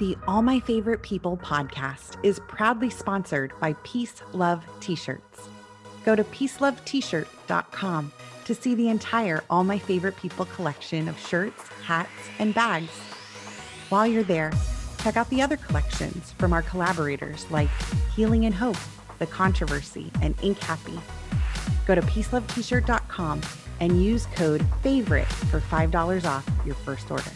The All My Favorite People podcast is proudly sponsored by Peace Love T shirts. Go to peaceloveT-shirt.com to see the entire All My Favorite People collection of shirts, hats, and bags. While you're there, check out the other collections from our collaborators like Healing and Hope, The Controversy, and Ink Happy. Go to peaceloveT-shirt.com and use code FAVORITE for $5 off your first order.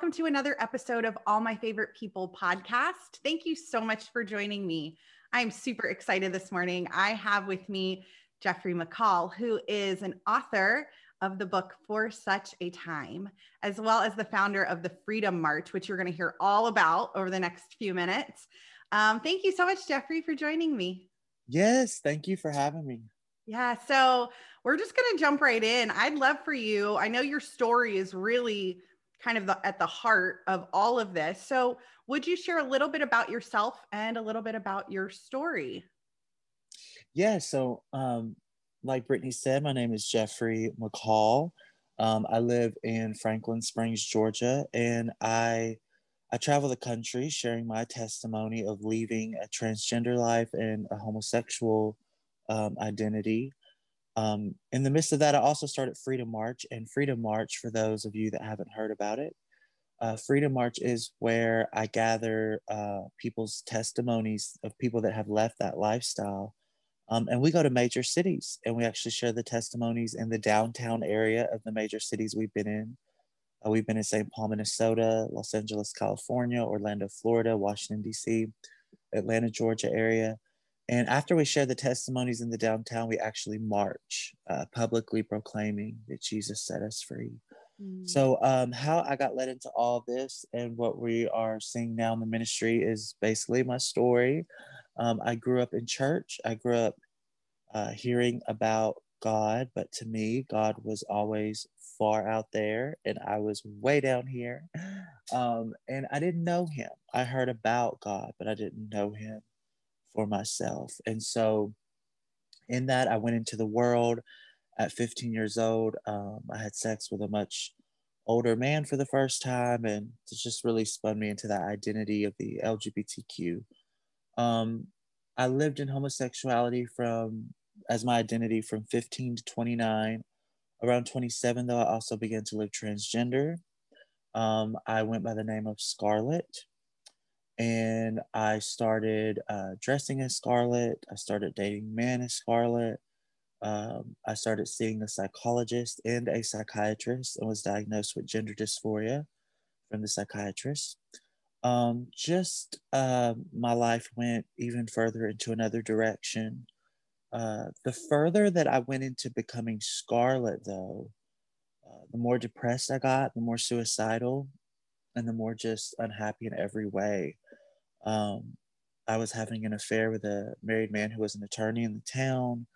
Welcome to another episode of All My Favorite People podcast. Thank you so much for joining me. I'm super excited this morning. I have with me Jeffrey McCall, who is an author of the book For Such a Time, as well as the founder of the Freedom March, which you're going to hear all about over the next few minutes. Um, thank you so much, Jeffrey, for joining me. Yes, thank you for having me. Yeah, so we're just going to jump right in. I'd love for you. I know your story is really kind of the, at the heart of all of this. So, would you share a little bit about yourself and a little bit about your story? Yeah. So, um, like Brittany said, my name is Jeffrey McCall. Um, I live in Franklin Springs, Georgia, and I I travel the country sharing my testimony of leaving a transgender life and a homosexual um, identity um, in the midst of that, I also started Freedom March. And Freedom March, for those of you that haven't heard about it, uh, Freedom March is where I gather uh, people's testimonies of people that have left that lifestyle. Um, and we go to major cities and we actually share the testimonies in the downtown area of the major cities we've been in. Uh, we've been in St. Paul, Minnesota, Los Angeles, California, Orlando, Florida, Washington, D.C., Atlanta, Georgia area. And after we share the testimonies in the downtown, we actually march, uh, publicly proclaiming that Jesus set us free. Mm. So, um, how I got led into all this and what we are seeing now in the ministry is basically my story. Um, I grew up in church. I grew up uh, hearing about God, but to me, God was always far out there and I was way down here. Um, and I didn't know him. I heard about God, but I didn't know him for myself. And so, in that, I went into the world at 15 years old. Um, I had sex with a much older man for the first time, and it just really spun me into that identity of the LGBTQ. Um, I lived in homosexuality from as my identity from 15 to 29. Around 27, though, I also began to live transgender. Um, I went by the name of Scarlett and I started uh, dressing as Scarlet. I started dating men as Scarlet. Um, I started seeing a psychologist and a psychiatrist and was diagnosed with gender dysphoria from the psychiatrist. Um, just uh, my life went even further into another direction. Uh, the further that I went into becoming Scarlet, though, uh, the more depressed I got, the more suicidal, and the more just unhappy in every way. Um, I was having an affair with a married man who was an attorney in the town.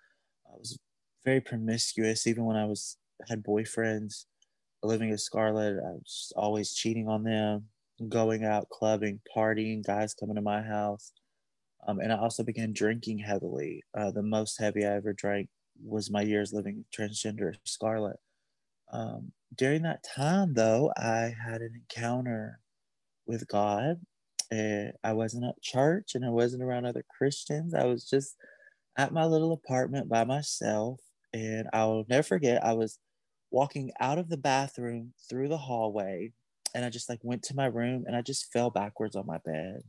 I was very promiscuous, even when I was had boyfriends living as Scarlett. I was always cheating on them, going out clubbing, partying, guys coming to my house. Um, and I also began drinking heavily. Uh, the most heavy I ever drank was my years living transgender Scarlett. Um, during that time, though, I had an encounter with God and I wasn't at church and I wasn't around other Christians. I was just at my little apartment by myself. And I'll never forget, I was walking out of the bathroom through the hallway and I just like went to my room and I just fell backwards on my bed.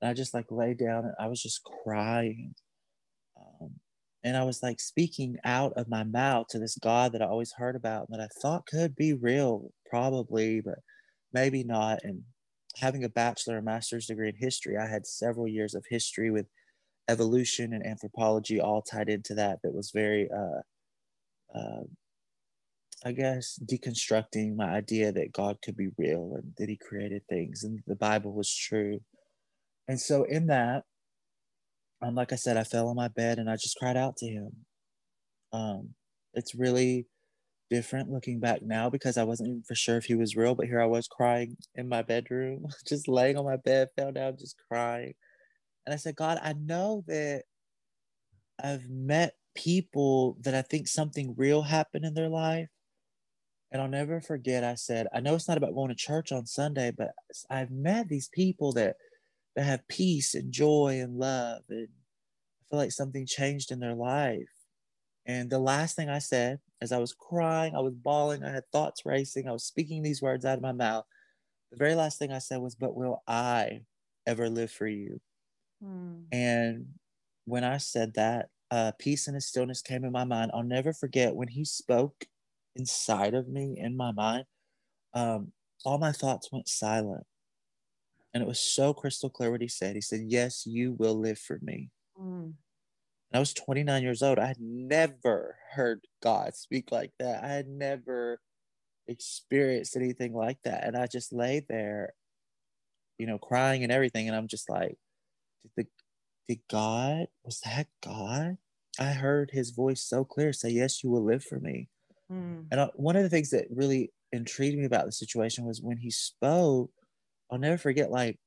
And I just like lay down and I was just crying. Um, and I was like speaking out of my mouth to this God that I always heard about and that I thought could be real, probably, but maybe not. And having a bachelor and master's degree in history, I had several years of history with evolution and anthropology all tied into that. That was very, uh, uh, I guess, deconstructing my idea that God could be real and that He created things and the Bible was true. And so, in that, um, like I said, I fell on my bed and I just cried out to Him. Um, it's really different looking back now because I wasn't even for sure if he was real, but here I was crying in my bedroom, just laying on my bed, fell down, just crying. And I said, God, I know that I've met people that I think something real happened in their life. And I'll never forget, I said, I know it's not about going to church on Sunday, but I've met these people that, that have peace and joy and love. And I feel like something changed in their life. And the last thing I said, as I was crying, I was bawling, I had thoughts racing, I was speaking these words out of my mouth. The very last thing I said was, But will I ever live for you? Mm. And when I said that, uh, peace and a stillness came in my mind. I'll never forget when he spoke inside of me, in my mind, um, all my thoughts went silent. And it was so crystal clear what he said. He said, Yes, you will live for me. Mm. I was 29 years old. I had never heard God speak like that. I had never experienced anything like that. And I just lay there, you know, crying and everything. And I'm just like, did the did God, was that God? I heard his voice so clear say, Yes, you will live for me. Mm. And I, one of the things that really intrigued me about the situation was when he spoke, I'll never forget, like,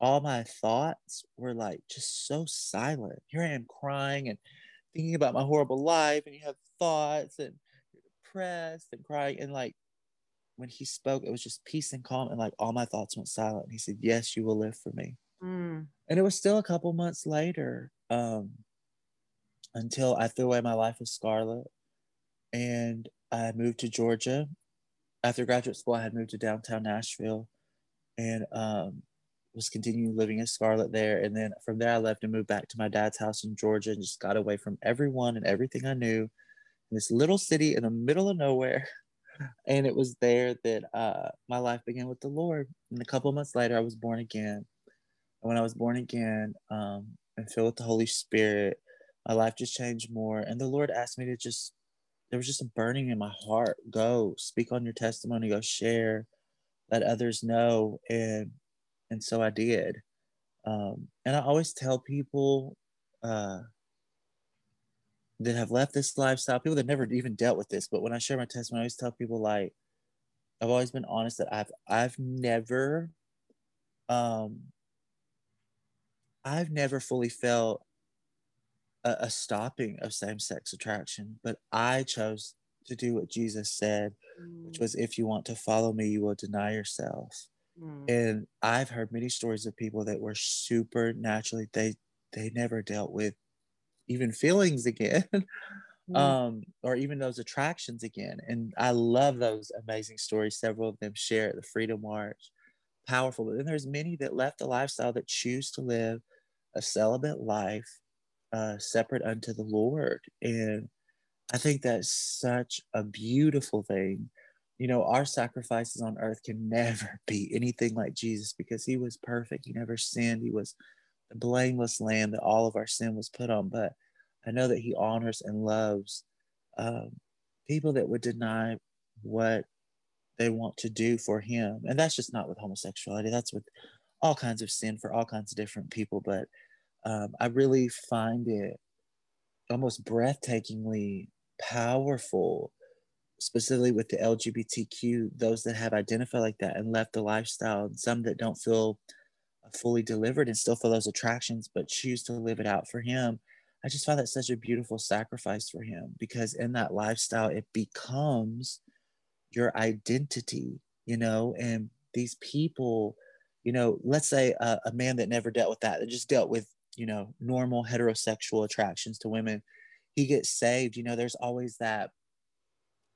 all my thoughts were like just so silent. Here I am crying and thinking about my horrible life, and you have thoughts and you're depressed and crying. And like when he spoke, it was just peace and calm, and like all my thoughts went silent. And he said, Yes, you will live for me. Mm. And it was still a couple months later um, until I threw away my life with Scarlet and I moved to Georgia. After graduate school, I had moved to downtown Nashville and um, was continuing living in Scarlett there. And then from there, I left and moved back to my dad's house in Georgia and just got away from everyone and everything I knew in this little city in the middle of nowhere. And it was there that uh, my life began with the Lord. And a couple months later, I was born again. And when I was born again um, and filled with the Holy Spirit, my life just changed more. And the Lord asked me to just, there was just a burning in my heart. Go speak on your testimony, go share, let others know. And and so I did. Um, and I always tell people uh, that have left this lifestyle, people that never even dealt with this, but when I share my testimony, I always tell people like, I've always been honest that I've I've never um I've never fully felt a, a stopping of same-sex attraction, but I chose to do what Jesus said, mm. which was if you want to follow me, you will deny yourself. Mm. And I've heard many stories of people that were super naturally they they never dealt with even feelings again. Mm. um, or even those attractions again. And I love those amazing stories. Several of them share at the Freedom March. Powerful. But then there's many that left the lifestyle that choose to live a celibate life uh, separate unto the Lord. And I think that's such a beautiful thing you know, our sacrifices on earth can never be anything like Jesus because he was perfect. He never sinned. He was the blameless lamb that all of our sin was put on. But I know that he honors and loves um, people that would deny what they want to do for him. And that's just not with homosexuality, that's with all kinds of sin for all kinds of different people. But um, I really find it almost breathtakingly powerful specifically with the LGBTQ, those that have identified like that and left the lifestyle, and some that don't feel uh, fully delivered and still feel those attractions, but choose to live it out for Him. I just find that such a beautiful sacrifice for Him because in that lifestyle, it becomes your identity, you know, and these people, you know, let's say a, a man that never dealt with that, that just dealt with, you know, normal heterosexual attractions to women, he gets saved, you know, there's always that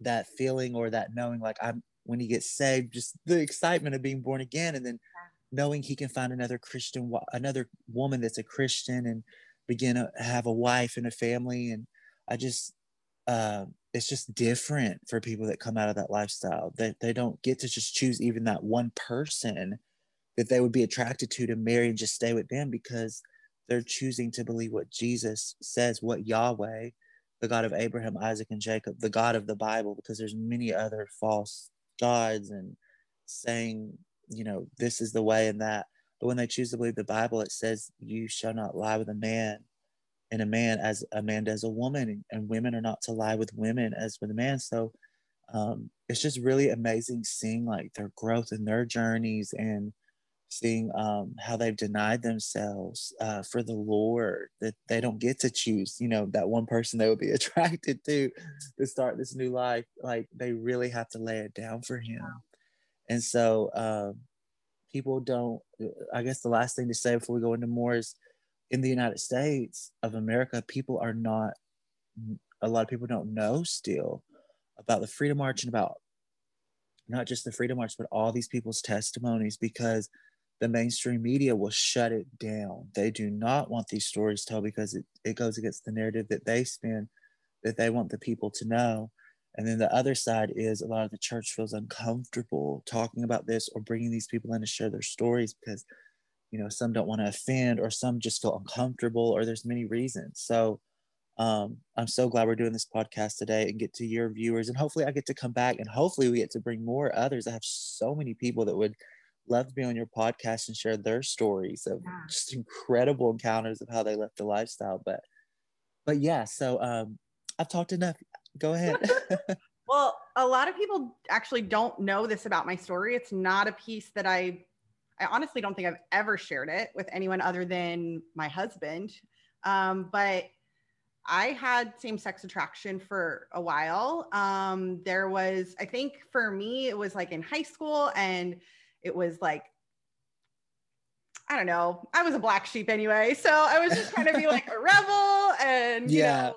that feeling or that knowing like i'm when he gets saved just the excitement of being born again and then knowing he can find another christian another woman that's a christian and begin to have a wife and a family. And i just uh, it's just different for people that come out of that lifestyle. That they, they don't get to just choose even that one person that they would be attracted to to marry and just stay with them because they're choosing to believe what jesus says what yahweh the God of Abraham, Isaac, and Jacob, the God of the Bible, because there's many other false gods and saying, you know, this is the way and that. But when they choose to believe the Bible, it says, you shall not lie with a man and a man as a man does a woman, and women are not to lie with women as with a man. So um, it's just really amazing seeing like their growth and their journeys and seeing um, how they've denied themselves uh, for the Lord, that they don't get to choose, you know, that one person they would be attracted to to start this new life. Like they really have to lay it down for Him. And so um, people don't, I guess the last thing to say before we go into more is in the United States of America, people are not, a lot of people don't know still about the Freedom March and about not just the Freedom March, but all these people's testimonies because the mainstream media will shut it down. They do not want these stories told because it, it goes against the narrative that they spin, that they want the people to know. And then the other side is a lot of the church feels uncomfortable talking about this or bringing these people in to share their stories because, you know, some don't want to offend or some just feel uncomfortable or there's many reasons. So um, I'm so glad we're doing this podcast today and get to your viewers. And hopefully I get to come back and hopefully we get to bring more others. I have so many people that would love to be on your podcast and share their stories of yeah. just incredible encounters of how they left the lifestyle. But but yeah, so um I've talked enough. Go ahead. well, a lot of people actually don't know this about my story. It's not a piece that I I honestly don't think I've ever shared it with anyone other than my husband. Um, but I had same sex attraction for a while. Um, there was, I think for me, it was like in high school and it was like I don't know. I was a black sheep anyway, so I was just trying to be like a rebel and you yeah. know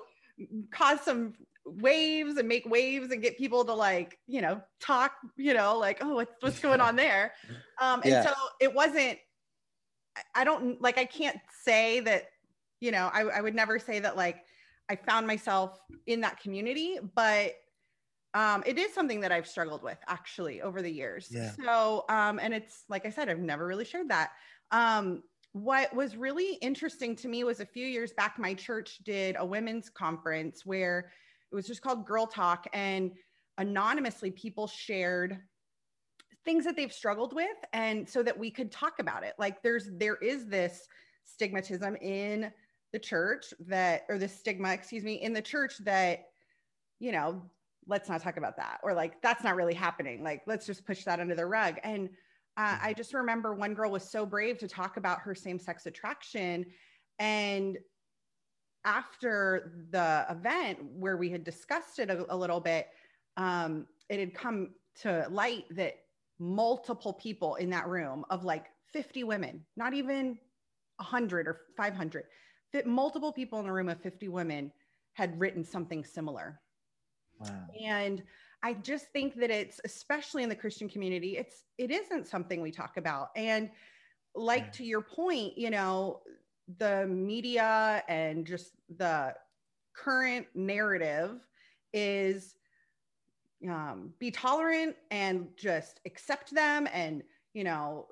cause some waves and make waves and get people to like you know talk you know like oh what's what's going on there um and yeah. so it wasn't i don't like i can't say that you know I, I would never say that like i found myself in that community but um, it is something that I've struggled with actually over the years. Yeah. So, um, and it's like I said, I've never really shared that. Um, what was really interesting to me was a few years back, my church did a women's conference where it was just called Girl Talk, and anonymously people shared things that they've struggled with, and so that we could talk about it. Like there's there is this stigmatism in the church that, or the stigma, excuse me, in the church that you know let's not talk about that or like that's not really happening. Like let's just push that under the rug. And uh, i just remember one girl was so brave to talk about her same-sex attraction and after the event where we had discussed it a, a little bit um, it had come to light that multiple people in that room of like 50 women not even 100 or 500 that multiple people in a room of 50 women had written something similar Wow. And I just think that it's especially in the Christian community, it's it isn't something we talk about. And like yeah. to your point, you know, the media and just the current narrative is um, be tolerant and just accept them and you know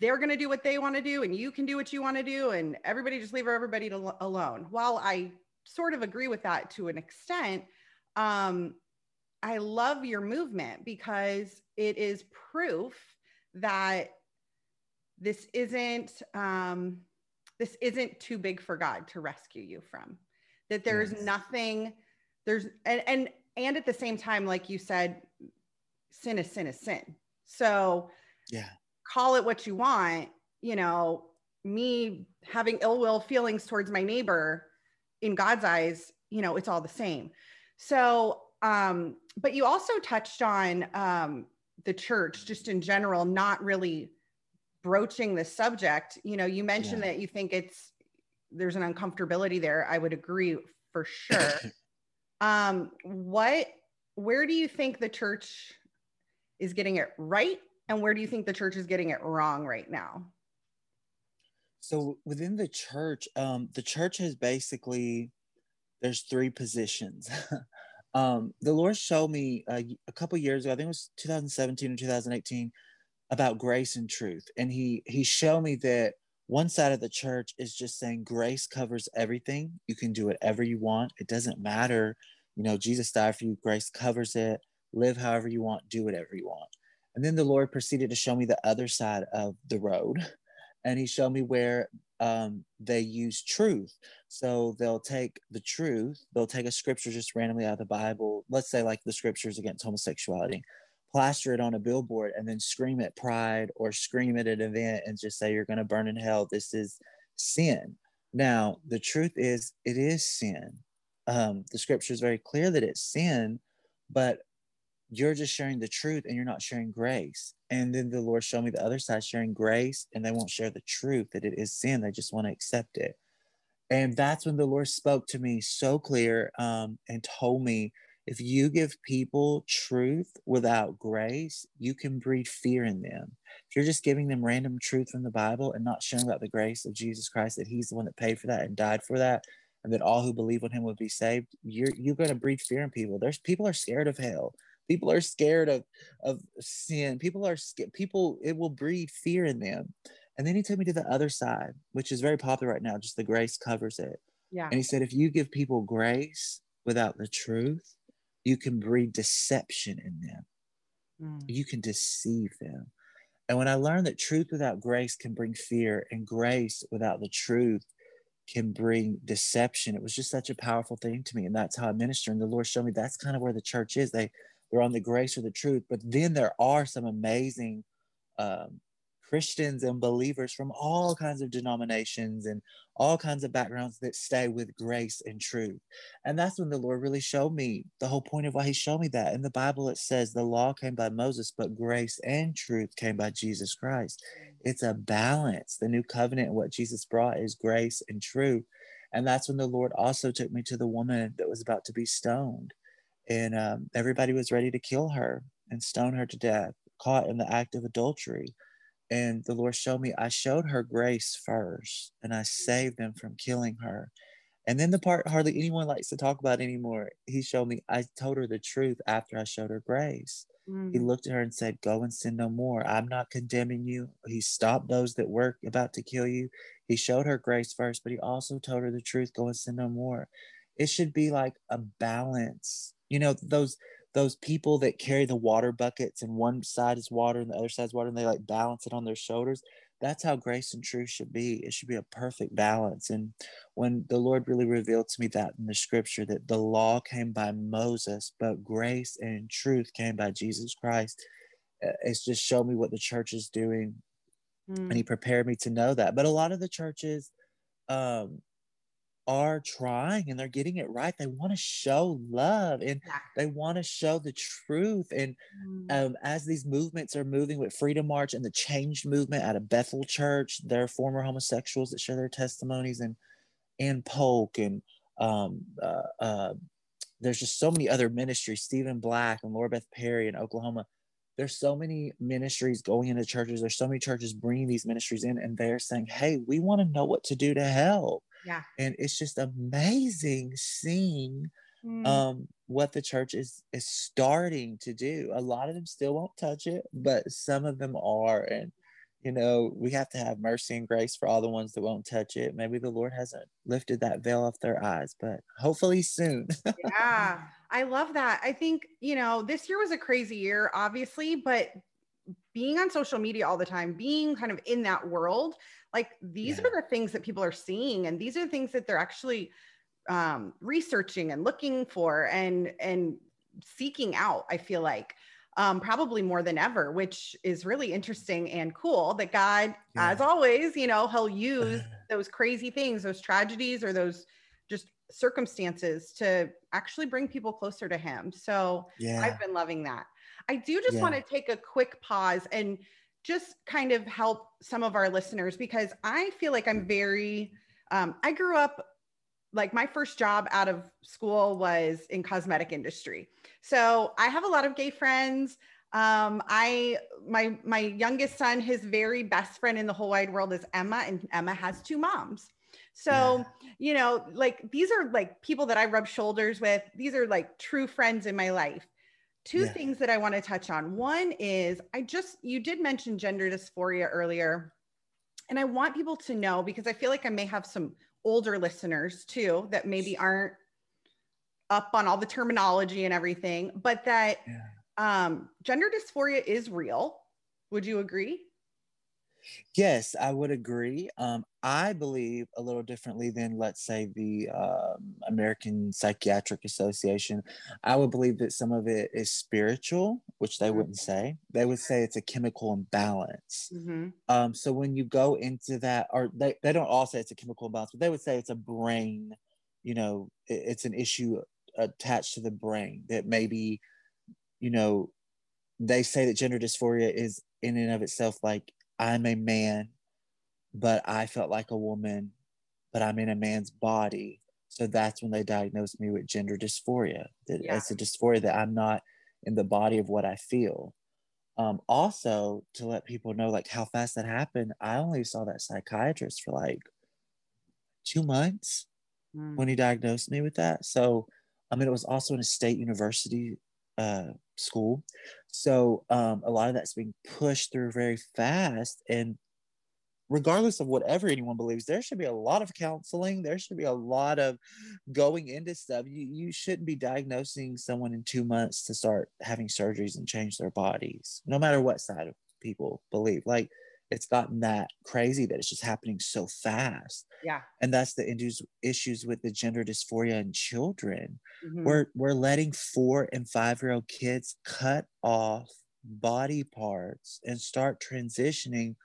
they're going to do what they want to do and you can do what you want to do and everybody just leave everybody to, alone while i sort of agree with that to an extent um, I love your movement because it is proof that this isn't um, this isn't too big for God to rescue you from. That there's yes. nothing there's and and and at the same time, like you said, sin is sin is sin. So yeah, call it what you want. You know, me having ill will feelings towards my neighbor in God's eyes, you know, it's all the same. So, um, but you also touched on um, the church just in general, not really broaching the subject. You know, you mentioned yeah. that you think it's there's an uncomfortability there. I would agree for sure. um, what, where do you think the church is getting it right, and where do you think the church is getting it wrong right now? So within the church, um, the church has basically there's three positions. um, the Lord showed me uh, a couple years ago, I think it was 2017 or 2018, about grace and truth, and he he showed me that one side of the church is just saying grace covers everything. You can do whatever you want. It doesn't matter. You know, Jesus died for you. Grace covers it. Live however you want. Do whatever you want. And then the Lord proceeded to show me the other side of the road. And he showed me where um, they use truth. So they'll take the truth, they'll take a scripture just randomly out of the Bible, let's say like the scriptures against homosexuality, plaster it on a billboard, and then scream at pride or scream at an event and just say, You're going to burn in hell. This is sin. Now, the truth is, it is sin. Um, the scripture is very clear that it's sin, but you're just sharing the truth and you're not sharing grace. And then the Lord showed me the other side sharing grace and they won't share the truth that it is sin. They just want to accept it. And that's when the Lord spoke to me so clear um, and told me if you give people truth without grace, you can breed fear in them. If you're just giving them random truth from the Bible and not sharing about the grace of Jesus Christ, that He's the one that paid for that and died for that, and that all who believe on Him will be saved, you're you're going to breed fear in people. There's people are scared of hell people are scared of of sin. People are scared people it will breed fear in them. And then he took me to the other side which is very popular right now just the grace covers it. Yeah. And he said if you give people grace without the truth you can breed deception in them. Mm. you can deceive them. And when i learned that truth without grace can bring fear and grace without the truth can bring deception it was just such a powerful thing to me. And that's how i minister. And the lord showed me that's kind of where the church is. They they're on the grace or the truth. But then there are some amazing um, Christians and believers from all kinds of denominations and all kinds of backgrounds that stay with grace and truth. And that's when the Lord really showed me the whole point of why He showed me that. In the Bible, it says the law came by Moses, but grace and truth came by Jesus Christ. It's a balance. The new covenant what Jesus brought is grace and truth. And that's when the Lord also took me to the woman that was about to be stoned and um, everybody was ready to kill her and stone her to death, caught in the act of adultery. And the Lord showed me, I showed her grace first, and I saved them from killing her. And then the part hardly anyone likes to talk about anymore, he showed me, I told her the truth after I showed her grace. Mm. He looked at her and said, Go and sin no more. I'm not condemning you. He stopped those that were about to kill you. He showed her grace first, but he also told her the truth, Go and sin no more. It should be like a balance you know those those people that carry the water buckets and one side is water and the other side is water and they like balance it on their shoulders that's how grace and truth should be. It should be a perfect balance. And when the lord really revealed to me that in the scripture that the law came by moses but grace and truth came by jesus christ uh, it's just showed me what the church is doing. Mm. and he prepared me to know that. But a lot of the churches um are trying and they're getting it right. They want to show love and yeah. they want to show the truth. And mm. um, as these movements are moving with Freedom March and the Changed movement out of Bethel Church, there are former homosexuals that share their testimonies and and Polk and um, uh, uh, there's just so many other ministries, Stephen Black and Laura Beth Perry in Oklahoma. There's so many ministries going into churches. There's so many churches bringing these ministries in, and they're saying, "Hey, we want to know what to do to help." Yeah. And it's just amazing seeing mm. um, what the church is is starting to do. A lot of them still won't touch it, but some of them are. And you know, we have to have mercy and grace for all the ones that won't touch it. Maybe the Lord hasn't lifted that veil off their eyes, but hopefully soon. yeah, I love that. I think, you know, this year was a crazy year, obviously, but being on social media all the time, being kind of in that world, like these yeah. are the things that people are seeing, and these are the things that they're actually um, researching and looking for and and seeking out. I feel like um, probably more than ever, which is really interesting and cool. That God, yeah. as always, you know, He'll use those crazy things, those tragedies, or those just circumstances to actually bring people closer to Him. So yeah. I've been loving that. I do just yeah. want to take a quick pause and just kind of help some of our listeners because I feel like I'm very, um, I grew up like my first job out of school was in cosmetic industry. So I have a lot of gay friends. Um, I my my youngest son, his very best friend in the whole wide world is Emma, and Emma has two moms. So, yeah. you know, like these are like people that I rub shoulders with. These are like true friends in my life two yeah. things that I want to touch on. One is I just, you did mention gender dysphoria earlier. And I want people to know because I feel like I may have some older listeners too that maybe aren't up on all the terminology and everything, but that yeah. um, gender dysphoria is real. Would you agree? Yes, I would agree. Um, I believe a little differently than, let's say, the um, American Psychiatric Association. I would believe that some of it is spiritual, which they mm-hmm. wouldn't say. They would say it's a chemical imbalance. Mm-hmm. Um, so when you go into that, or they, they don't all say it's a chemical imbalance, but they would say it's a brain, you know, it, it's an issue attached to the brain that maybe, you know, they say that gender dysphoria is in and of itself like I'm a man, but I felt like a woman, but I'm in a man's body. So that's when they diagnosed me with gender dysphoria. That yeah. It's a dysphoria that I'm not in the body of what I feel. Um, also, to let people know like how fast that happened, I only saw that psychiatrist for like two months mm. when he diagnosed me with that. So, I mean, it was also in a state university uh, school. So um, a lot of that's being pushed through very fast. And regardless of whatever anyone believes, there should be a lot of counseling. There should be a lot of going into stuff. You, you shouldn't be diagnosing someone in two months to start having surgeries and change their bodies, no matter what side of people believe. Like it's gotten that crazy that it's just happening so fast. Yeah. And that's the issues issues with the gender dysphoria in children. Mm-hmm. We're we're letting four and five year old kids cut off body parts and start transitioning.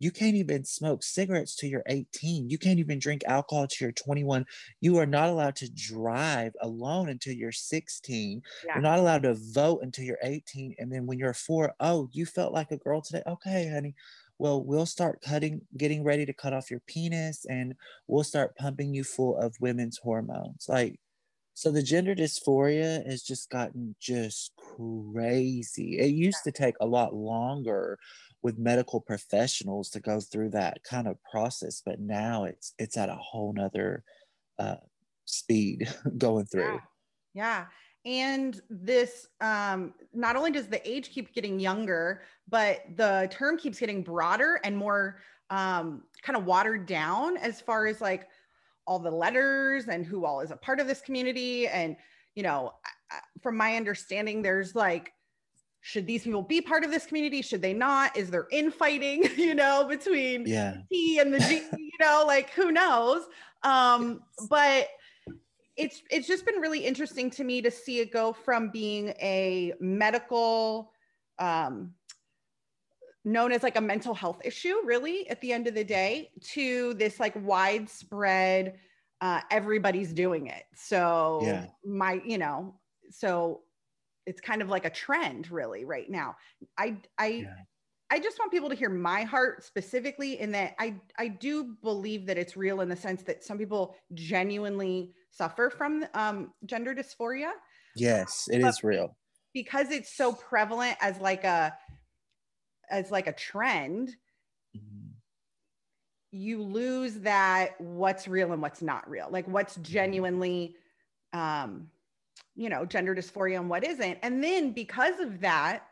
You can't even smoke cigarettes till you're 18. You can't even drink alcohol till you're 21. You are not allowed to drive alone until you're 16. Yeah. You're not allowed to vote until you're 18. And then when you're four, oh, you felt like a girl today. Okay, honey well, we'll start cutting, getting ready to cut off your penis and we'll start pumping you full of women's hormones. Like, so the gender dysphoria has just gotten just crazy. It used to take a lot longer with medical professionals to go through that kind of process, but now it's it's at a whole nother uh, speed going through. Yeah. yeah and this um, not only does the age keep getting younger but the term keeps getting broader and more um, kind of watered down as far as like all the letters and who all is a part of this community. And you know from my understanding there's like should these people be part of this community? Should they not? Is there infighting you know between yeah. t and the g you know like who knows? Um but it's it's just been really interesting to me to see it go from being a medical um, known as like a mental health issue really at the end of the day to this like widespread uh, everybody's doing it so yeah. my you know so it's kind of like a trend really right now i i yeah. I just want people to hear my heart specifically in that I I do believe that it's real in the sense that some people genuinely suffer from um, gender dysphoria. Yes, it but is real. Because it's so prevalent as like a as like a trend, mm-hmm. you lose that what's real and what's not real. Like what's mm-hmm. genuinely um you know, gender dysphoria and what isn't. And then because of that,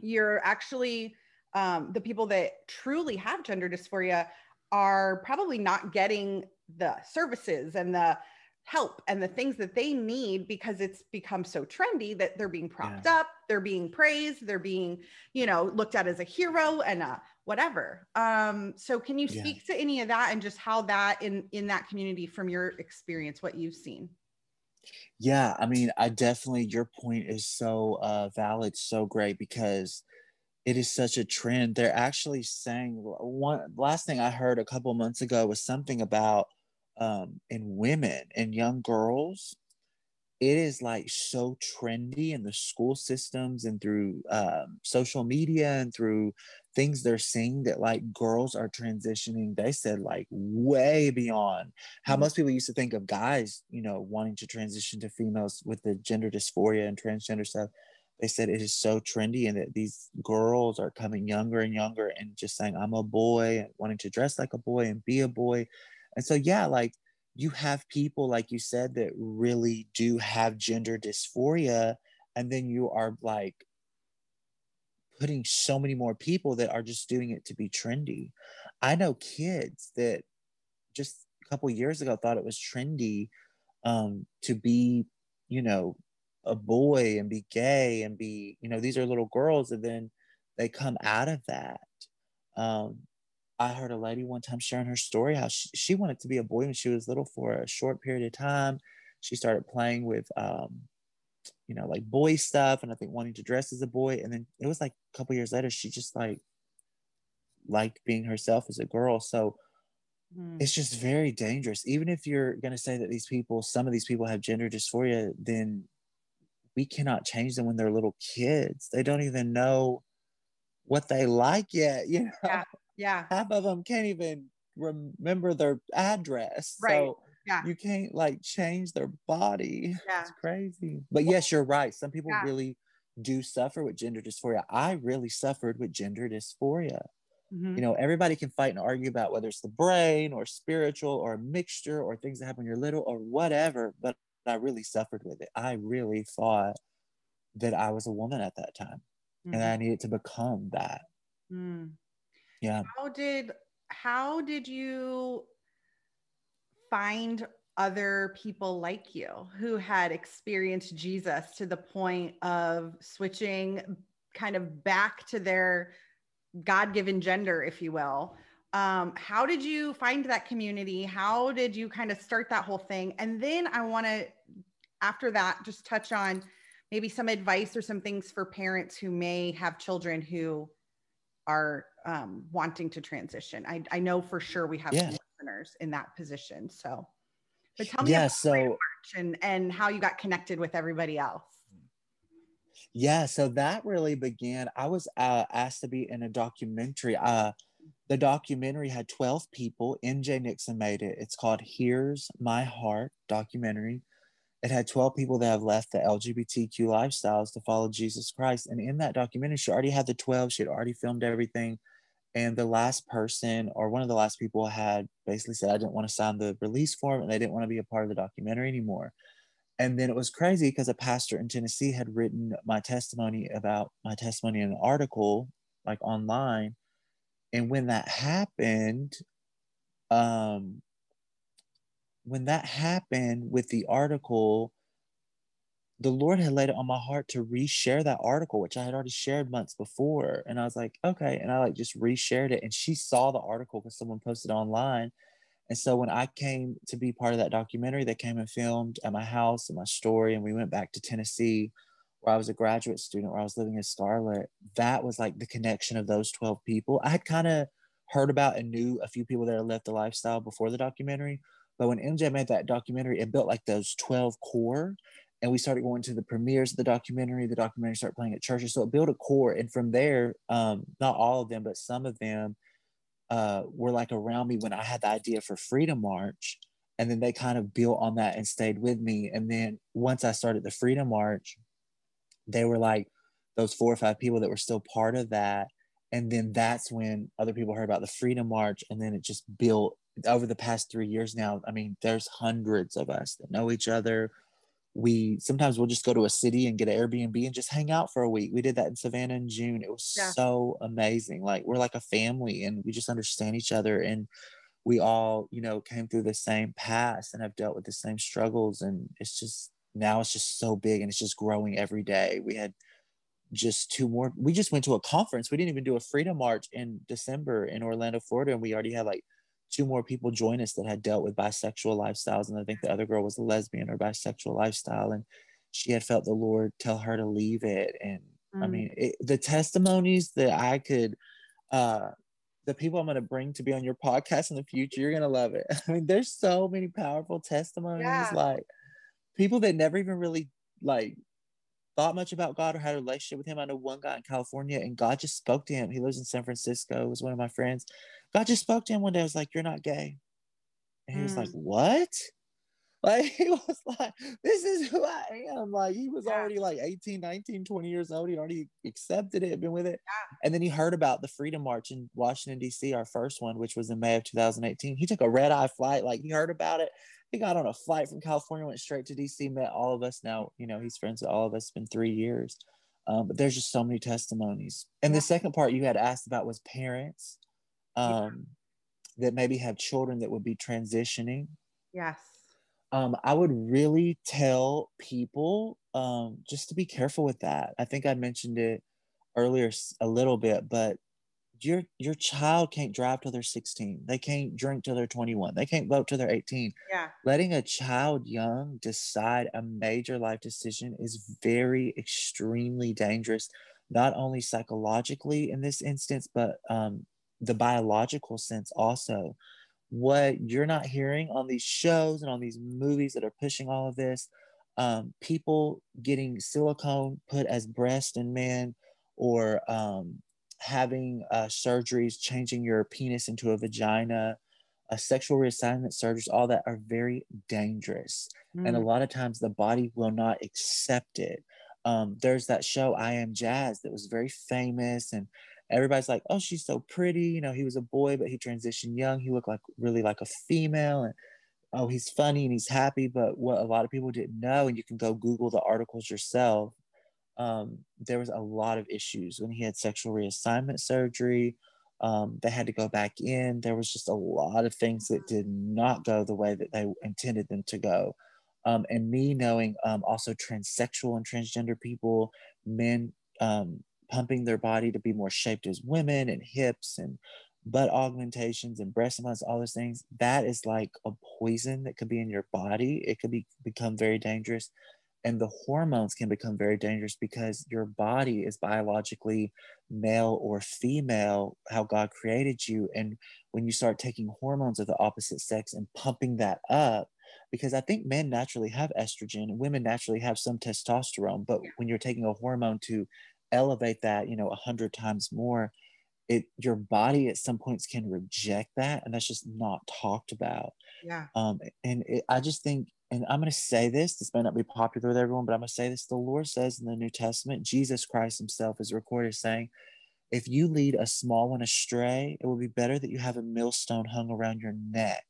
you're actually um, the people that truly have gender dysphoria are probably not getting the services and the help and the things that they need because it's become so trendy that they're being propped yeah. up, they're being praised, they're being, you know, looked at as a hero and a whatever. Um, so can you speak yeah. to any of that and just how that in in that community from your experience, what you've seen? Yeah, I mean, I definitely your point is so uh valid, so great because it is such a trend. They're actually saying one last thing I heard a couple months ago was something about um, in women and young girls, it is like so trendy in the school systems and through um, social media and through things they're seeing that like girls are transitioning they said like way beyond how mm-hmm. most people used to think of guys you know wanting to transition to females with the gender dysphoria and transgender stuff they said it is so trendy and that these girls are coming younger and younger and just saying i'm a boy and wanting to dress like a boy and be a boy and so, yeah, like you have people, like you said, that really do have gender dysphoria. And then you are like putting so many more people that are just doing it to be trendy. I know kids that just a couple years ago thought it was trendy um, to be, you know, a boy and be gay and be, you know, these are little girls. And then they come out of that. Um, I heard a lady one time sharing her story how she, she wanted to be a boy when she was little for a short period of time. She started playing with, um, you know, like boy stuff, and I think wanting to dress as a boy. And then it was like a couple years later, she just like liked being herself as a girl. So mm. it's just very dangerous. Even if you're going to say that these people, some of these people have gender dysphoria, then we cannot change them when they're little kids. They don't even know what they like yet. You know, yeah, yeah. half of them can't even remember their address. Right. So yeah. you can't like change their body. Yeah. It's crazy. But yes, you're right. Some people yeah. really do suffer with gender dysphoria. I really suffered with gender dysphoria. Mm-hmm. You know, everybody can fight and argue about whether it's the brain or spiritual or a mixture or things that happen when you're little or whatever, but I really suffered with it. I really thought that I was a woman at that time mm-hmm. and I needed to become that. Mm. Yeah. How did how did you find other people like you who had experienced Jesus to the point of switching kind of back to their God given gender, if you will. Um, how did you find that community? How did you kind of start that whole thing? And then I want to, after that, just touch on maybe some advice or some things for parents who may have children who are um, wanting to transition. I, I know for sure we have yeah. listeners in that position. So, but tell me yeah, so, and, and how you got connected with everybody else. Yeah, so that really began. I was uh, asked to be in a documentary. Uh, the documentary had 12 people. MJ Nixon made it. It's called Here's My Heart documentary. It had 12 people that have left the LGBTQ lifestyles to follow Jesus Christ. And in that documentary, she already had the 12, she had already filmed everything. And the last person, or one of the last people, had basically said, I didn't want to sign the release form and they didn't want to be a part of the documentary anymore. And then it was crazy because a pastor in Tennessee had written my testimony about my testimony in an article, like online. And when that happened, um, when that happened with the article, the Lord had laid it on my heart to reshare that article, which I had already shared months before. And I was like, okay. And I like just reshared it. And she saw the article because someone posted online. And so when I came to be part of that documentary, they came and filmed at my house and my story. And we went back to Tennessee, where I was a graduate student, where I was living in Scarlett. That was like the connection of those 12 people. I had kind of heard about and knew a few people that had left the lifestyle before the documentary. But when MJ made that documentary, it built like those 12 core. And we started going to the premieres of the documentary. The documentary started playing at churches. So it built a core. And from there, um, not all of them, but some of them uh, were like around me when I had the idea for Freedom March. And then they kind of built on that and stayed with me. And then once I started the Freedom March, they were like those four or five people that were still part of that. And then that's when other people heard about the Freedom March. And then it just built over the past three years now. I mean, there's hundreds of us that know each other we sometimes we'll just go to a city and get an Airbnb and just hang out for a week. We did that in Savannah in June. It was yeah. so amazing. Like we're like a family and we just understand each other and we all, you know, came through the same past and have dealt with the same struggles. And it's just now it's just so big and it's just growing every day. We had just two more. We just went to a conference. We didn't even do a freedom march in December in Orlando, Florida, and we already had like two more people join us that had dealt with bisexual lifestyles. And I think the other girl was a lesbian or bisexual lifestyle. And she had felt the Lord tell her to leave it. And mm. I mean, it, the testimonies that I could, uh, the people I'm going to bring to be on your podcast in the future, you're going to love it. I mean, there's so many powerful testimonies, yeah. like people that never even really like thought much about God or had a relationship with him. I know one guy in California and God just spoke to him. He lives in San Francisco, was one of my friends. God just spoke to him one day. I was like, You're not gay. And he was like, mm. What? Like he was like, This is who I am. Like he was yeah. already like 18, 19, 20 years old. He already accepted it, been with it. Yeah. And then he heard about the Freedom March in Washington, D.C., our first one, which was in May of 2018. He took a red eye flight. Like he heard about it. He got on a flight from California, went straight to DC, met all of us. Now, you know, he's friends with all of us. It's been three years. Um, but there's just so many testimonies. And yeah. the second part you had asked about was parents um, yeah. that maybe have children that would be transitioning. Yes. Um, I would really tell people um, just to be careful with that. I think I mentioned it earlier a little bit, but your your child can't drive till they're 16 they can't drink till they're 21 they can't vote till they're 18 yeah letting a child young decide a major life decision is very extremely dangerous not only psychologically in this instance but um, the biological sense also what you're not hearing on these shows and on these movies that are pushing all of this um, people getting silicone put as breast in men or um, having uh, surgeries, changing your penis into a vagina, a sexual reassignment surgeries, all that are very dangerous. Mm. And a mm. lot of times the body will not accept it. Um, there's that show, I Am Jazz, that was very famous. And everybody's like, oh, she's so pretty. You know, he was a boy, but he transitioned young. He looked like really like a female. And oh, he's funny and he's happy. But what a lot of people didn't know, and you can go Google the articles yourself, um, there was a lot of issues when he had sexual reassignment surgery. Um, they had to go back in. There was just a lot of things that did not go the way that they intended them to go. Um, and me knowing um, also transsexual and transgender people, men um, pumping their body to be more shaped as women and hips and butt augmentations and breast implants, all those things, that is like a poison that could be in your body. It could be become very dangerous. And the hormones can become very dangerous because your body is biologically male or female how god created you. And when you start taking hormones of the opposite sex and pumping that up because i think men naturally have estrogen and women naturally have some testosterone but when you're taking a hormone to elevate that you know a hundred times more it your body at some points can reject that and that's just not talked about yeah um and it, i just think and I'm going to say this, this may not be popular with everyone, but I'm going to say this. The Lord says in the New Testament, Jesus Christ himself is recorded saying, if you lead a small one astray, it will be better that you have a millstone hung around your neck.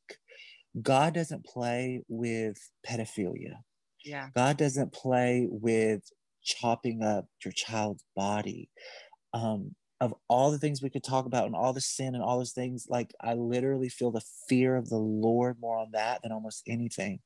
God doesn't play with pedophilia. Yeah. God doesn't play with chopping up your child's body. Um, of all the things we could talk about and all the sin and all those things, like I literally feel the fear of the Lord more on that than almost anything.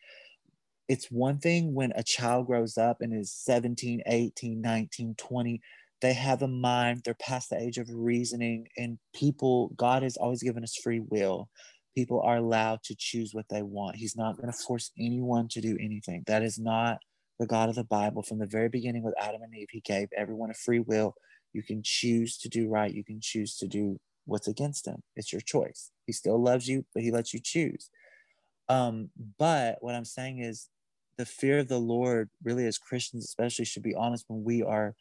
It's one thing when a child grows up and is 17 18 19 20 they have a mind they're past the age of reasoning and people god has always given us free will. People are allowed to choose what they want. He's not going to force anyone to do anything. That is not the god of the bible from the very beginning with adam and eve. He gave everyone a free will. You can choose to do right. You can choose to do what's against him. It's your choice. He still loves you but he lets you choose. Um, but what i'm saying is the fear of the Lord, really, as Christians, especially, should be honest when we are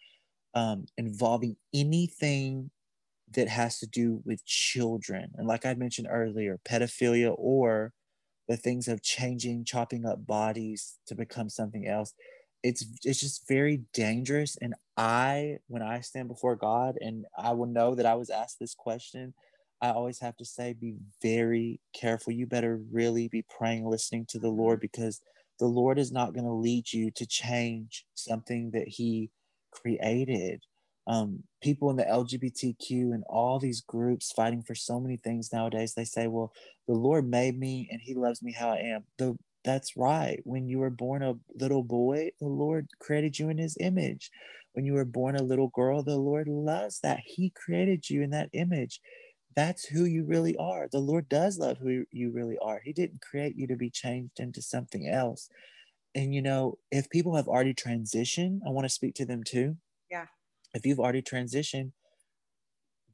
um, involving anything that has to do with children. And like I mentioned earlier, pedophilia or the things of changing, chopping up bodies to become something else. It's it's just very dangerous. And I, when I stand before God and I will know that I was asked this question, I always have to say, be very careful. You better really be praying, listening to the Lord mm-hmm. because the Lord is not going to lead you to change something that He created. Um, people in the LGBTQ and all these groups fighting for so many things nowadays, they say, well, the Lord made me and He loves me how I am. The, that's right. When you were born a little boy, the Lord created you in His image. When you were born a little girl, the Lord loves that. He created you in that image that's who you really are. The Lord does love who you really are. He didn't create you to be changed into something else. And you know, if people have already transitioned, I want to speak to them too. Yeah. If you've already transitioned,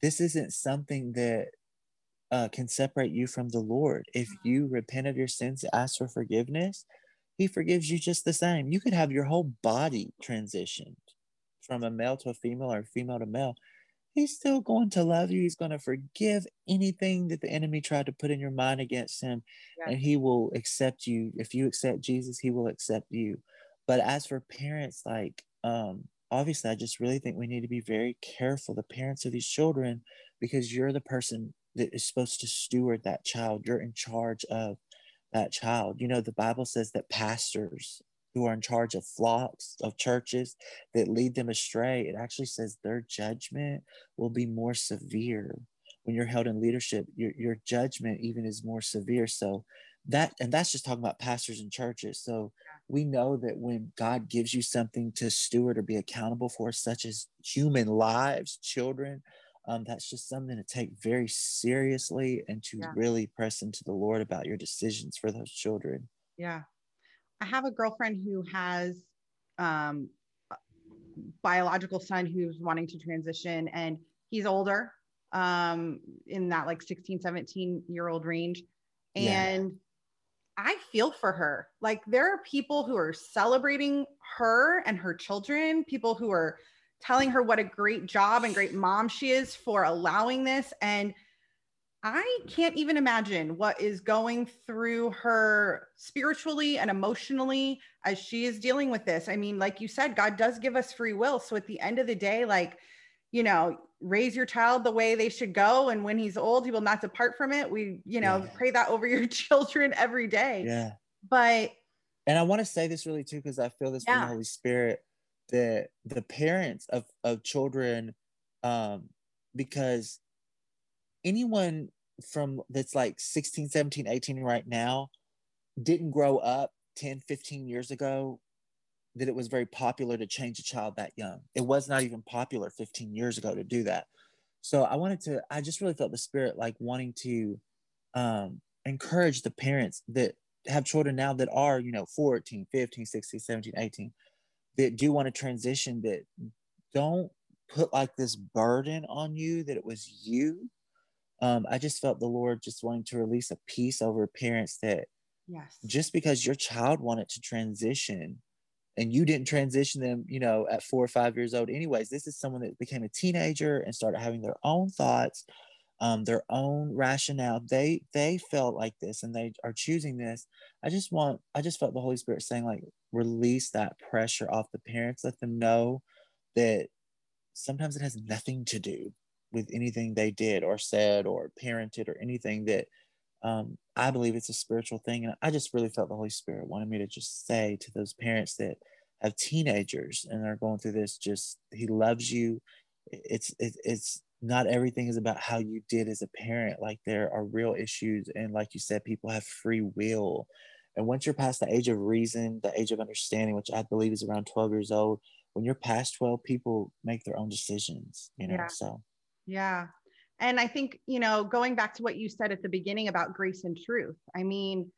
this isn't something that uh, can separate you from the Lord. If mm-hmm. you repent of your sins, ask for forgiveness, He forgives you just the same. You could have your whole body transitioned from a male to a female or a female to male he's still going to love you. He's going to forgive anything that the enemy tried to put in your mind against him. Yeah. And he will accept you. If you accept Jesus, he will accept you. But as for parents, like, um, obviously, I just really think we need to be very careful, the parents of these children, because you're the person that is supposed to steward that child. You're in charge of that child. You know, the Bible says that pastors who are in charge of flocks of churches that lead them astray, it actually says their judgment will be more severe. When you're held in leadership, your, your judgment even is more severe. So that, and that's just talking about pastors and churches. So we know that when God gives you something to steward or be accountable for, such as human lives, children, um, that's just something to take very seriously and to yeah. really press into the Lord about your decisions for those children. Yeah. I have a girlfriend who has um, biological son who's wanting to transition and he's older um, in that like 16, 17 year old range. And yeah. I feel for her. Like there are people who are celebrating her and her children, people who are telling her what a great job and great mom she is for allowing this. And I can't even imagine what is going through her spiritually and emotionally as she is dealing with this. I mean, like you said, God does give us free will. So at the end of the day, like, you know, raise your child the way they should go. And when he's old, he will not depart from it. We, you know, yeah. pray that over your children every day. Yeah. But, and I want to say this really too, because I feel this yeah. from the Holy Spirit that the parents of, of children, um, because anyone from that's like 16 17 18 right now didn't grow up 10 15 years ago that it was very popular to change a child that young. It was not even popular 15 years ago to do that. So i wanted to i just really felt the spirit like wanting to um, encourage the parents that have children now that are you know 14 15 16 17 18 that do want to transition that don't put like this burden on you that it was you. Um, I just felt the Lord just wanting to release a peace over parents that yes, just because your child wanted to transition and you didn't transition them, you know, at four or five years old, anyways, this is someone that became a teenager and started having their own thoughts, um, their own rationale. They they felt like this and they are choosing this. I just want, I just felt the Holy Spirit saying, like, release that pressure off the parents, let them know that sometimes it has nothing to do with anything they did or said or parented or anything that um, I believe it's a spiritual thing. And I just really felt the Holy Spirit wanted me to just say to those parents that have teenagers and are going through this, just He loves you. It's it, it's not everything is about how you did as a parent. Like there are real issues, and like you said, people have free will. And once you're past the age of reason, the age of understanding, which I believe is around 12 years old, when you're past 12, people make their own decisions, you know. Yeah. So yeah. And I think, you know, going back to what you said at the beginning about grace and truth, I mean,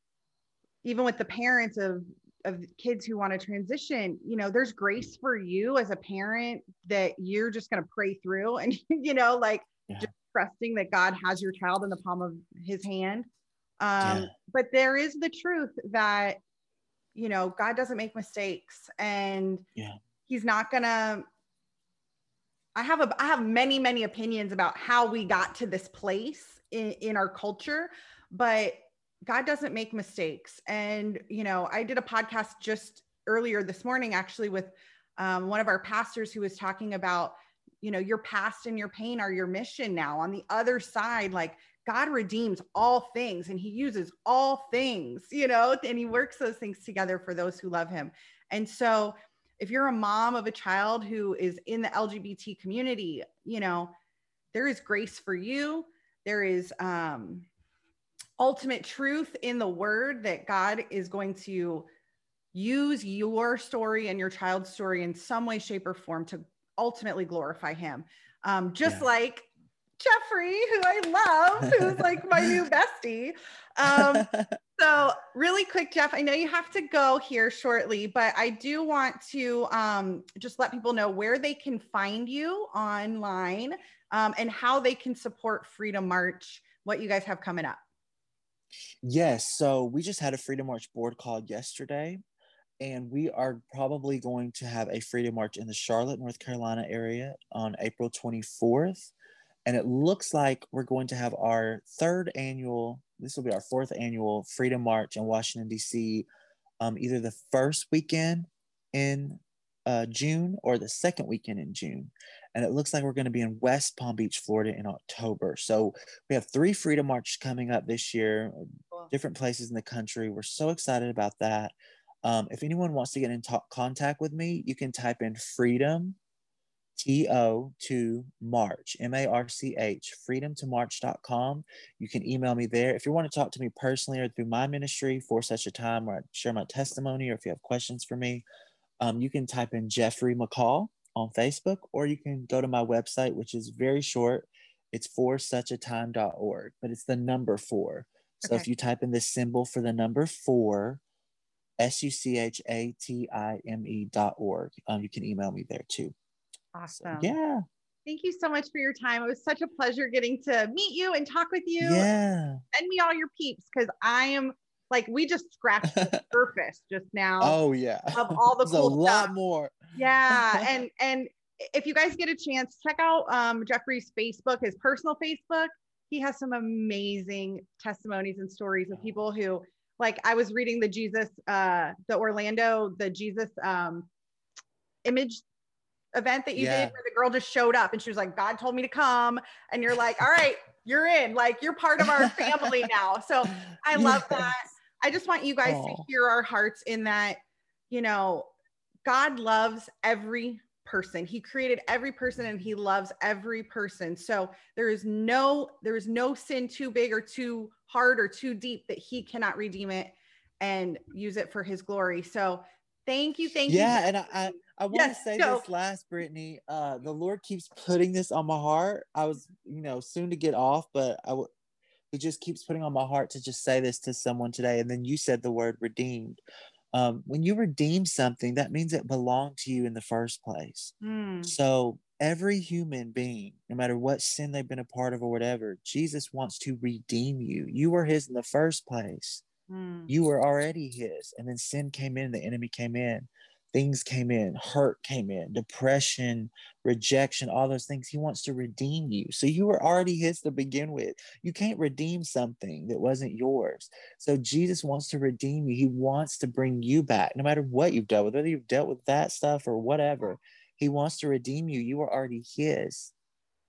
even with the parents of, of kids who want to transition, you know, there's grace for you as a parent that you're just going to pray through and, you know, like yeah. just trusting that God has your child in the palm of his hand. Um, yeah. But there is the truth that, you know, God doesn't make mistakes and yeah. he's not going to I have a I have many many opinions about how we got to this place in, in our culture, but God doesn't make mistakes. And you know, I did a podcast just earlier this morning actually with um, one of our pastors who was talking about you know your past and your pain are your mission now on the other side like god redeems all things and he uses all things you know and he works those things together for those who love him and so if you're a mom of a child who is in the LGBT community, you know, there is grace for you. There is um, ultimate truth in the word that God is going to use your story and your child's story in some way, shape, or form to ultimately glorify Him. Um, just yeah. like Jeffrey, who I love, who's like my new bestie. Um, so, really quick, Jeff, I know you have to go here shortly, but I do want to um, just let people know where they can find you online um, and how they can support Freedom March, what you guys have coming up. Yes. So, we just had a Freedom March board call yesterday, and we are probably going to have a Freedom March in the Charlotte, North Carolina area on April 24th. And it looks like we're going to have our third annual, this will be our fourth annual Freedom March in Washington, D.C., um, either the first weekend in uh, June or the second weekend in June. And it looks like we're going to be in West Palm Beach, Florida in October. So we have three Freedom Marches coming up this year, cool. different places in the country. We're so excited about that. Um, if anyone wants to get in t- contact with me, you can type in freedom T-O to March, M-A-R-C-H, freedom to march.com. You can email me there. If you want to talk to me personally or through my ministry for such a time where I share my testimony or if you have questions for me, um, you can type in Jeffrey McCall on Facebook or you can go to my website, which is very short. It's for such a time.org, but it's the number four. So Okay. if you type in the symbol for the number four, S U C H A T I M E dot org, um, you can email me there too. So, Awesome. yeah. Thank you so much for your time. It was such a pleasure getting to meet you and talk with you. Yeah. Send me all your peeps because I am like, we just scratched the surface just now Oh, yeah. of all the There's a lot stuff. more. Yeah. and, and if you guys get a chance, check out um, Jeffrey's Facebook, his personal Facebook. He has some amazing testimonies and stories of people who, like, I was reading the Jesus, uh, the Orlando, the Jesus um, image event that you Yeah. did where the girl just showed up and she was like, God told me to come. And you're like, all right, you're in, like, you're part of our family now. So I love that. I just want you guys to hear our hearts in that, you know, God loves every person. He created every person and he loves every person. So there is no there is no sin too big or too hard or too deep that he cannot redeem it and use it for his glory. So thank you, thank yeah, you. Yeah. And I, I, I want Yes, to say go. this last, Brittany. Uh, the Lord keeps putting this on my heart. I was, you know, soon to get off, but I, w- He just keeps putting on my heart to just say this to someone today. And then you said the word redeemed. Um, when you redeem something, that means it belonged to you in the first place. Mm, So every human being, no matter what sin they've been a part of or whatever, Jesus wants to redeem you. You were his in the first place. Mm. You were already his. And then sin came in, the enemy came in, things came in, hurt came in, depression, rejection, all those things. He wants to redeem you. So you were already his to begin with. You can't redeem something that wasn't yours. So Jesus wants to redeem you. He wants to bring you back, no matter what you've dealt with, whether you've dealt with that stuff or whatever. He wants to redeem you. You are already his.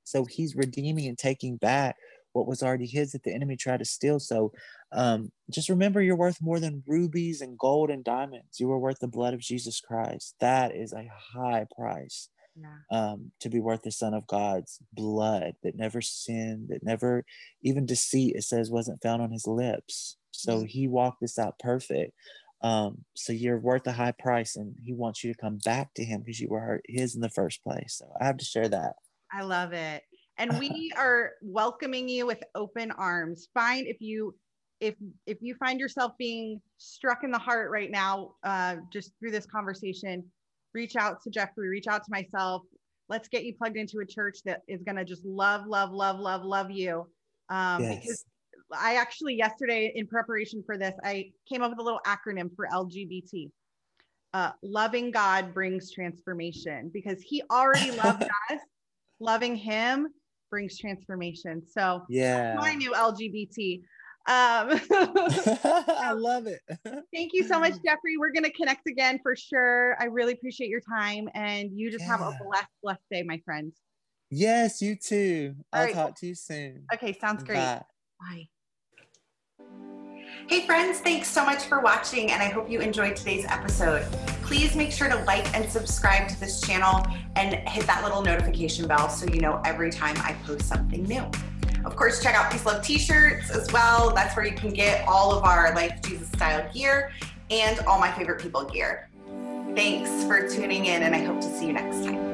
So he's redeeming and taking back what was already his that the enemy tried to steal. So um, just remember you're worth more than rubies and gold and diamonds. You are worth the blood of Jesus Christ. That is a high price Yeah. um, to be worth the Son of God's blood that never sinned, that never even deceit, it says, wasn't found on his lips. So he walked this out perfect. Um, so you're worth a high price, and he wants you to come back to him because you were his in the first place. So I have to share that. I love it. And we are welcoming you with open arms. Find if you if if you find yourself being struck in the heart right now, uh, just through this conversation, reach out to Jeffrey, reach out to myself. Let's get you plugged into a church that is gonna just love, love, love, love, love you. Um, because I actually yesterday in preparation for this, I came up with a little acronym for LGBT. Uh, loving God brings transformation because He already loved us. Loving Him brings transformation. So Yeah. my new LGBT. Um, I love it. thank you so much, Jeffrey. We're gonna connect again for sure. I really appreciate your time, and you just have a blessed, blessed day, my friend. Yes, you too. All I'll right. talk to you soon. Okay, sounds great. Bye. Bye. Hey friends, thanks so much for watching and I hope you enjoyed today's episode. Please make sure to like and subscribe to this channel and hit that little notification bell so you know every time I post something new. Of course, check out Peace Love t-shirts as well. That's where you can get all of our Life Jesus style gear and all my favorite people gear. Thanks for tuning in and I hope to see you next time.